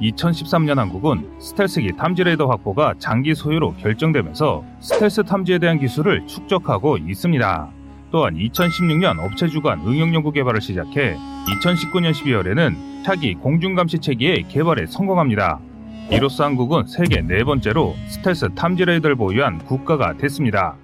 2013년 한국은 스텔스기 탐지 레이더 확보가 장기 소요로 결정되면서 스텔스 탐지에 대한 기술을 축적하고 있습니다. 또한 2016년 업체 주관 응용 연구 개발을 시작해 2019년 12월에는 차기 공중 감시 체계의 개발에 성공합니다. 이로써 한국은 세계 네 번째로 스텔스 탐지 레이더를 보유한 국가가 됐습니다.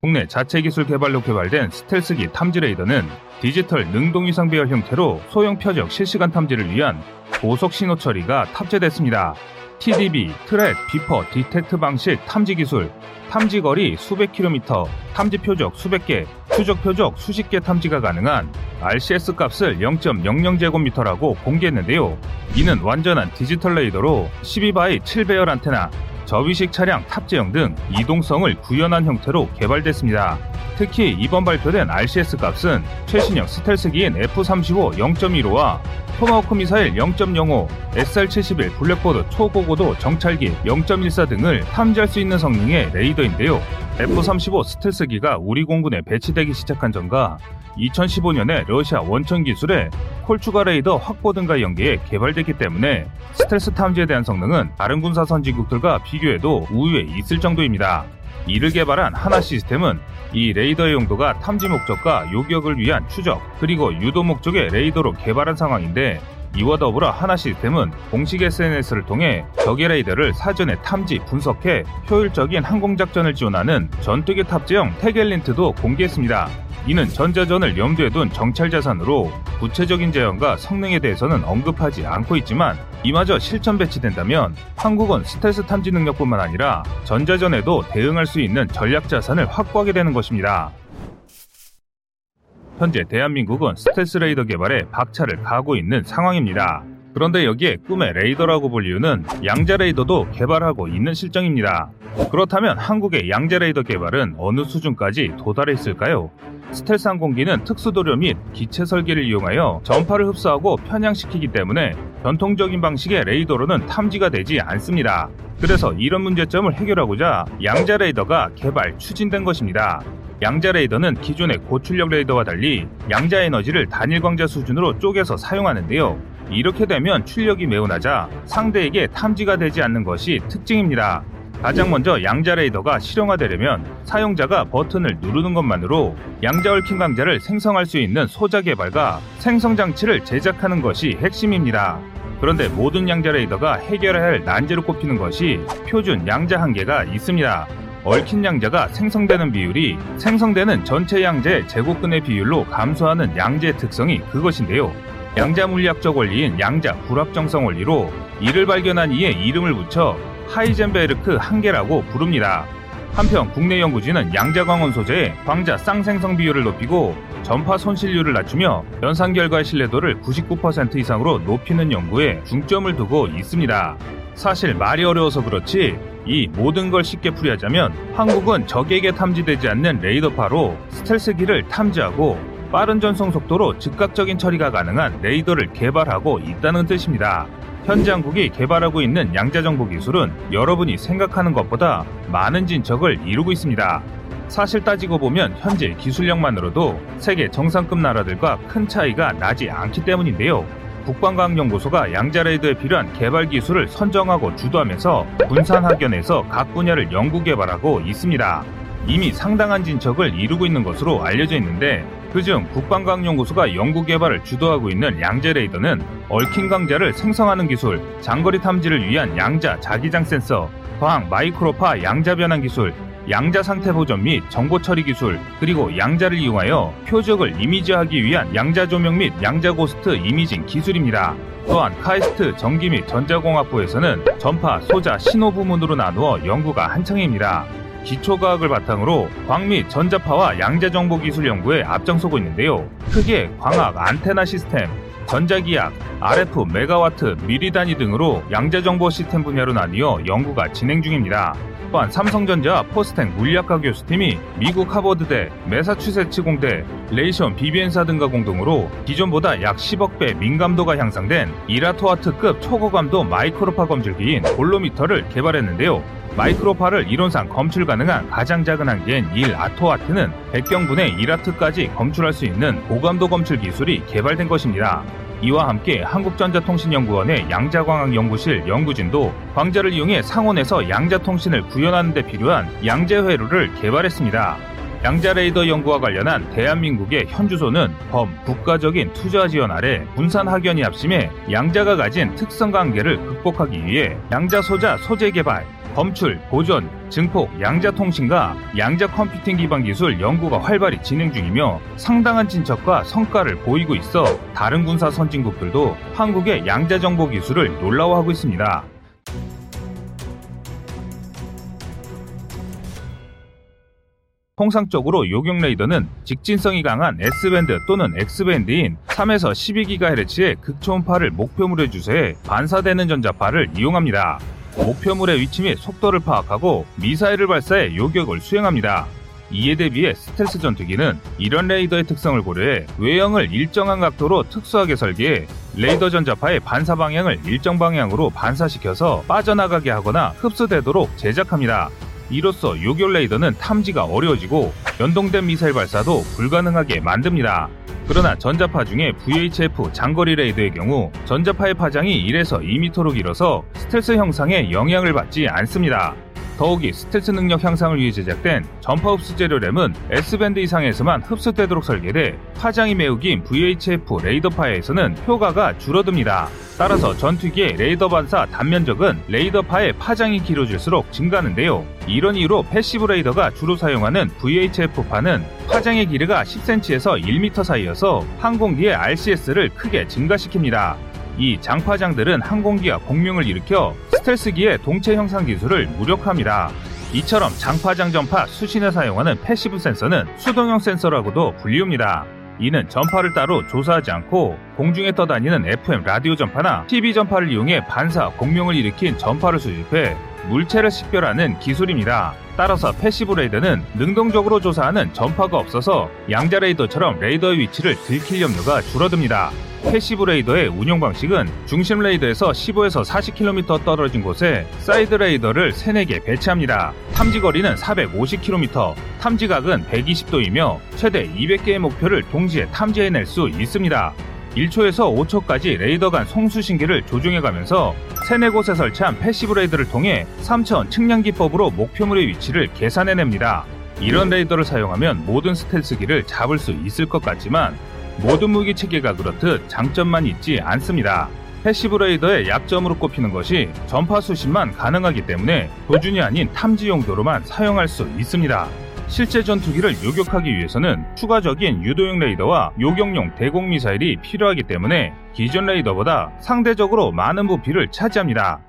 국내 자체 기술 개발로 개발된 스텔스기 탐지 레이더는 디지털 능동위상 배열 형태로 소형 표적 실시간 탐지를 위한 고속 신호 처리가 탑재됐습니다. TBD, Track, Before, Detect 방식 탐지 기술, 탐지 거리 수백 킬로미터, 탐지 표적 수백 개, 추적 표적 수십 개 탐지가 가능한 RCS 값을 0.00제곱미터라고 공개했는데요. 이는 완전한 디지털 레이더로 12 by 7 배열 안테나, 접이식 차량 탑재형 등 이동성을 구현한 형태로 개발됐습니다. 특히 이번 발표된 RCS 값은 최신형 스텔스기인 F-35 0.15와 토마호크 미사일 0.05, SR-71 블랙버드 초고고도 정찰기 0.14 등을 탐지할 수 있는 성능의 레이더인데요. F-35 스텔스기가 우리 공군에 배치되기 시작한 전인 2015년에 러시아 원천 기술의 콜추가 레이더 확보 등과 연계해 개발됐기 때문에 스텔스 탐지에 대한 성능은 다른 군사 선진국들과 비교해도 우위에 있을 정도입니다. 이를 개발한 한화 시스템은 이 레이더의 용도가 탐지 목적과 요격을 위한 추적 그리고 유도 목적의 레이더로 개발한 상황인데 이와 더불어 한화 시스템은 공식 SNS를 통해 적의 레이더를 사전에 탐지 분석해 효율적인 항공작전을 지원하는 전투기 탑재형 TAC-ELINT도 공개했습니다. 이는 전자전을 염두에 둔 정찰 자산으로 구체적인 제형과 성능에 대해서는 언급하지 않고 있지만 이마저 실전 배치된다면 한국은 스텔스 탐지 능력뿐만 아니라 전자전에도 대응할 수 있는 전략 자산을 확보하게 되는 것입니다. 현재 대한민국은 스텔스 레이더 개발에 박차를 가하고 있는 상황입니다. 그런데 여기에 꿈의 레이더라고 볼 이유는 양자 레이더도 개발하고 있는 실정입니다. 그렇다면 한국의 양자 레이더 개발은 어느 수준까지 도달했을까요? 스텔스 항공기는 특수도료 및 기체 설계를 이용하여 전파를 흡수하고 편향시키기 때문에 전통적인 방식의 레이더로는 탐지가 되지 않습니다. 그래서 이런 문제점을 해결하고자 양자 레이더가 개발, 추진된 것입니다. 양자 레이더는 기존의 고출력 레이더와 달리 양자 에너지를 단일 광자 수준으로 쪼개서 사용하는데요. 이렇게 되면 출력이 매우 낮아 상대에게 탐지가 되지 않는 것이 특징입니다. 가장 먼저 양자 레이더가 실용화되려면 사용자가 버튼을 누르는 것만으로 양자 얽힌 강자를 생성할 수 있는 소자 개발과 생성 장치를 제작하는 것이 핵심입니다. 그런데 모든 양자 레이더가 해결해야 할 난제로 꼽히는 것이 표준 양자 한계가 있습니다. 얽힌 양자가 생성되는 비율이 생성되는 전체 양자의 제곱근의 비율로 감소하는 양자의 특성이 그것인데요. 양자 물리학적 원리인 양자 불합정성 원리로 이를 발견한 이에 이름을 붙여 하이젠베르크 한계라고 부릅니다. 한편 국내 연구진은 양자광원 소재의 광자 쌍생성 비율을 높이고 전파 손실률을 낮추며 연산 결과의 신뢰도를 99% 이상으로 높이는 연구에 중점을 두고 있습니다. 사실 말이 어려워서 그렇지 이 모든 걸 쉽게 풀이하자면 한국은 적에게 탐지되지 않는 레이더파로 스텔스기를 탐지하고 빠른 전송 속도로 즉각적인 처리가 가능한 레이더를 개발하고 있다는 뜻입니다. 현재 한국이 개발하고 있는 양자정보 기술은 여러분이 생각하는 것보다 많은 진척을 이루고 있습니다. 사실 따지고 보면 현재 기술력만으로도 세계 정상급 나라들과 큰 차이가 나지 않기 때문인데요. 국방과학연구소가 양자레이더에 필요한 개발 기술을 선정하고 주도하면서 군산학연에서 각 분야를 연구 개발하고 있습니다. 이미 상당한 진척을 이루고 있는 것으로 알려져 있는데 그중 국방과학연구소가 연구 개발을 주도하고 있는 양자 레이더는 얽힌 강자를 생성하는 기술, 장거리 탐지를 위한 양자 자기장 센서, 광 마이크로파 양자 변환 기술, 양자 상태 보존 및 정보 처리 기술, 그리고 양자를 이용하여 표적을 이미지하기 위한 양자 조명 및 양자 ghost imaging 기술입니다. 또한 카이스트 전기 및 전자공학부에서는 전파, 소자, 신호 부문으로 나누어 연구가 한창입니다. 기초과학을 바탕으로 광 및 전자파와 양자정보 기술 연구에 앞장서고 있는데요. 크게 광학 안테나 시스템, 전자기학, RF 메가와트, 미리 단위 등으로 양자정보 시스템 분야로 나뉘어 연구가 진행 중입니다. 또한 삼성전자 포스텍 물리학과 교수팀이 미국 하버드대, 메사추세츠 공대, 레이션 BBN사 등과 공동으로 기존보다 약 10억 배 민감도가 향상된 이라토아트급 초고감도 마이크로파 검출기인 볼로미터를 개발했는데요. 마이크로파를 이론상 검출 가능한 가장 작은 한계인 1 아토아트는 100경분의 1아트까지 검출할 수 있는 고감도 검출 기술이 개발된 것입니다. 이와 함께 한국전자통신연구원의 양자광학 연구실 연구진도 광자를 이용해 상온에서 양자통신을 구현하는 데 필요한 양재회로를 개발했습니다. 양자 레이더 연구와 관련한 대한민국의 현주소는 범 국가적인 투자 지원 아래 군산 학연이 합심해 양자가 가진 특성 관계를 극복하기 위해 양자 소자 소재 개발, 검출, 보존, 증폭, 양자 통신과 양자 컴퓨팅 기반 기술 연구가 활발히 진행 중이며 상당한 진척과 성과를 보이고 있어 다른 군사 선진국들도 한국의 양자 정보 기술을 놀라워하고 있습니다. 통상적으로 요격 레이더는 직진성이 강한 S밴드 또는 X밴드인 3에서 12GHz의 극초음파를 목표물에 주세해 반사되는 전자파를 이용합니다. 목표물의 위치 및 속도를 파악하고 미사일을 발사해 요격을 수행합니다. 이에 대비해 스텔스 전투기는 이런 레이더의 특성을 고려해 외형을 일정한 각도로 특수하게 설계해 레이더 전자파의 반사 방향을 일정 방향으로 반사시켜서 빠져나가게 하거나 흡수되도록 제작합니다. 이로써 요격 레이더는 탐지가 어려워지고 연동된 미사일 발사도 불가능하게 만듭니다. 그러나 전자파 중에 VHF 장거리 레이더의 경우 전자파의 파장이 1에서 2m로 길어서 스텔스 형상에 영향을 받지 않습니다. 더욱이 스텔스 능력 향상을 위해 제작된 전파 흡수 재료 RAM은 S밴드 이상에서만 흡수되도록 설계돼 파장이 매우 긴 VHF 레이더파에서는 효과가 줄어듭니다. 따라서 전투기의 레이더 반사 단면적은 레이더파의 파장이 길어질수록 증가하는데요. 이런 이유로 passive 레이더가 주로 사용하는 VHF파는 파장의 길이가 10cm에서 1m 사이여서 항공기의 RCS를 크게 증가시킵니다. 이 장파장들은 항공기와 공명을 일으켜 스텔스기의 동체 형상 기술을 무력화합니다. 이처럼 장파장 전파 수신에 사용하는 passive 센서는 수동형 센서라고도 불리웁니다. 이는 전파를 따로 조사하지 않고 공중에 떠다니는 FM 라디오 전파나 TV 전파를 이용해 반사, 공명을 일으킨 전파를 수집해 물체를 식별하는 기술입니다. 따라서 passive 레이더는 능동적으로 조사하는 전파가 없어서 양자 레이더처럼 레이더의 위치를 들킬 염려가 줄어듭니다. passive 레이더의 운용 방식은 중심 레이더에서 15에서 40km 떨어진 곳에 사이드 레이더를 3, 4개 배치합니다. 탐지 거리는 450km, 탐지각은 120도이며 최대 200개의 목표를 동시에 탐지해낼 수 있습니다. 1초에서 5초까지 레이더 간 송수신기를 조종해가면서 3, 4곳에 설치한 passive 레이더를 통해 3차원 측량 기법으로 목표물의 위치를 계산해냅니다. 이런 레이더를 사용하면 모든 스텔스기를 잡을 수 있을 것 같지만 모든 무기 체계가 그렇듯 장점만 있지 않습니다. passive 레이더의 약점으로 꼽히는 것이 전파 수신만 가능하기 때문에 조준이 아닌 탐지 용도로만 사용할 수 있습니다. 실제 전투기를 요격하기 위해서는 추가적인 유도용 레이더와 요격용 대공 미사일이 필요하기 때문에 기존 레이더보다 상대적으로 많은 부피를 차지합니다.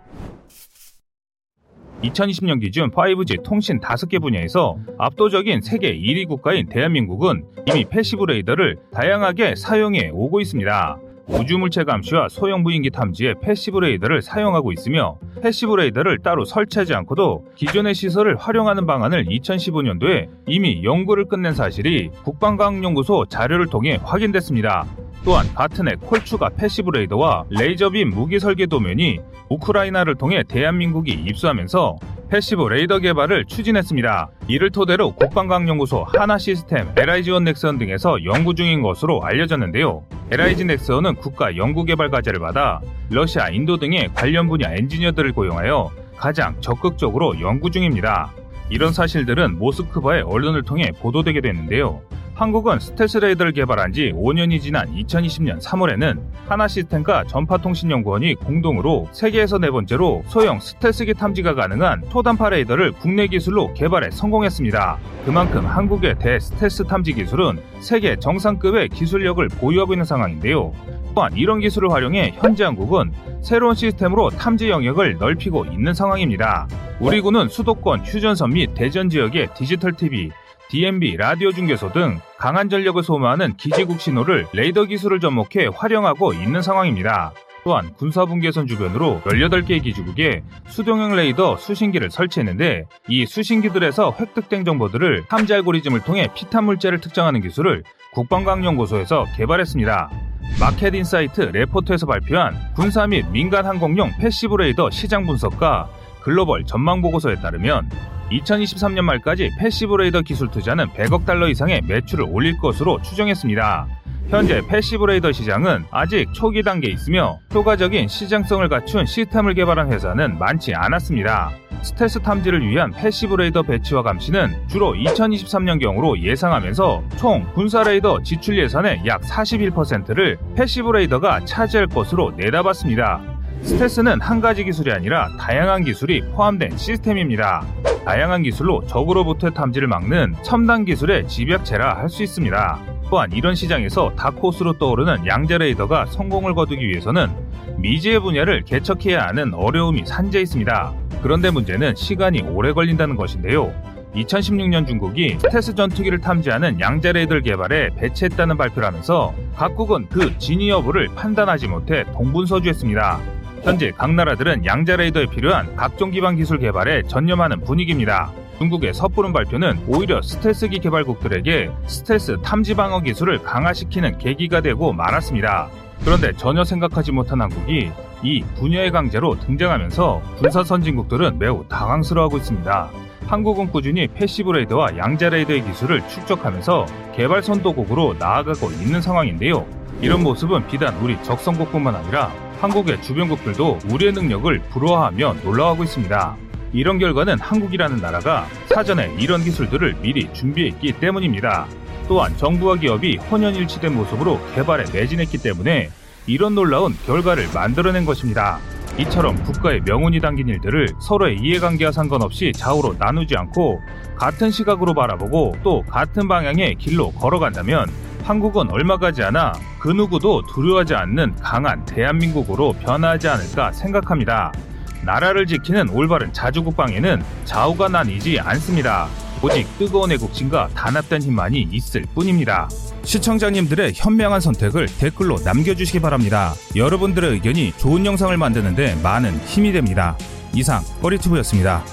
2020년 기준 5G 통신 5개 분야에서 압도적인 세계 1위 국가인 대한민국은 이미 passive 레이더를 다양하게 사용해 오고 있습니다. 우주물체 감시와 소형 무인기 탐지에 passive 레이더를 사용하고 있으며 passive 레이더를 따로 설치하지 않고도 기존의 시설을 활용하는 방안을 2015년도에 이미 연구를 끝낸 사실이 국방과학연구소 자료를 통해 확인됐습니다. 또한 해 콜추가 passive 레이더와 레이저빔 무기 설계 도면이 우크라이나를 통해 대한민국이 입수하면서 passive 레이더 개발을 추진했습니다. 이를 토대로 국방과학연구소 한화 시스템, LIG 넥스원 등에서 연구 중인 것으로 알려졌는데요. LIG 넥스원은 국가 연구개발 과제를 받아 러시아, 인도 등의 관련 분야 엔지니어들을 고용하여 가장 적극적으로 연구 중입니다. 이런 사실들은 모스크바의 언론을 통해 보도되게 됐는데요. 한국은 스텔스 레이더를 개발한 지 5년이 지난 2020년 3월에는 하나시스템과 전파통신연구원이 공동으로 세계에서 네 번째로 소형 스텔스기 탐지가 가능한 초단파 레이더를 국내 기술로 개발에 성공했습니다. 그만큼 한국의 대스텔스 탐지 기술은 세계 정상급의 기술력을 보유하고 있는 상황인데요. 또한 이런 기술을 활용해 현재 한국은 새로운 시스템으로 탐지 영역을 넓히고 있는 상황입니다. 우리 군은 수도권 휴전선 및 대전 지역의 디지털 TV, DMB, 라디오 중계소 등 강한 전력을 소모하는 기지국 신호를 레이더 기술을 접목해 활용하고 있는 상황입니다. 또한 군사분계선 주변으로 18개의 기지국에 수동형 레이더 수신기를 설치했는데 이 수신기들에서 획득된 정보들을 탐지 알고리즘을 통해 피탄 물체를 특정하는 기술을 국방과학연구소에서 개발했습니다. 마켓 인사이트 레포트에서 발표한 군사 및 민간 항공용 passive 레이더 시장 분석과 글로벌 전망 보고서에 따르면 2023년 말까지 passive 레이더 기술 투자는 100억 달러 이상의 매출을 올릴 것으로 추정했습니다. 현재 passive 레이더 시장은 아직 초기 단계에 있으며 효과적인 시장성을 갖춘 시스템을 개발한 회사는 많지 않았습니다. 스텔스 탐지를 위한 passive 레이더 배치와 감시는 주로 2023년경으로 예상하면서 총 군사 레이더 지출 예산의 약 41%를 passive 레이더가 차지할 것으로 내다봤습니다. 스텔스는 한 가지 기술이 아니라 다양한 기술이 포함된 시스템입니다. 다양한 기술로 적으로부터 탐지를 막는 첨단 기술의 집약체라 할 수 있습니다. 또한 이런 시장에서 다코스로 떠오르는 양자 레이더가 성공을 거두기 위해서는 미지의 분야를 개척해야 하는 어려움이 산재 있습니다. 그런데 문제는 시간이 오래 걸린다는 것인데요. 2016년 중국이 스텔스 전투기를 탐지하는 양자 레이더를 개발해 배치했다는 발표를 하면서 각국은 그 진위 여부를 판단하지 못해 동분서주했습니다. 현재 각 나라들은 양자 레이더에 필요한 각종 기반 기술 개발에 전념하는 분위기입니다. 중국의 섣부른 발표는 오히려 스텔스기 개발국들에게 스텔스 탐지 방어 기술을 강화시키는 계기가 되고 말았습니다. 그런데 전혀 생각하지 못한 한국이 이 분야의 강자로 등장하면서 군사 선진국들은 매우 당황스러워하고 있습니다. 한국은 꾸준히 passive 레이더와 양자 레이더의 기술을 축적하면서 개발 선도국으로 나아가고 있는 상황인데요. 이런 모습은 비단 우리 적성국뿐만 아니라 한국의 주변국들도 우리의 능력을 부러워하며 놀라워하고 있습니다. 이런 결과는 한국이라는 나라가 사전에 이런 기술들을 미리 준비했기 때문입니다. 또한 정부와 기업이 혼연일치된 모습으로 개발에 매진했기 때문에 이런 놀라운 결과를 만들어낸 것입니다. 이처럼 국가의 명운이 담긴 일들을 서로의 이해관계와 상관없이 좌우로 나누지 않고 같은 시각으로 바라보고 또 같은 방향의 길로 걸어간다면 한국은 얼마 가지 않아 그 누구도 두려워하지 않는 강한 대한민국으로 변화하지 않을까 생각합니다. 나라를 지키는 올바른 자주국방에는 좌우가 나뉘지 않습니다. 오직 뜨거운 애국심과 단합된 힘만이 있을 뿐입니다. 시청자님들의 현명한 선택을 댓글로 남겨주시기 바랍니다. 여러분들의 의견이 좋은 영상을 만드는데 많은 힘이 됩니다. 이상 꺼리튜브였습니다.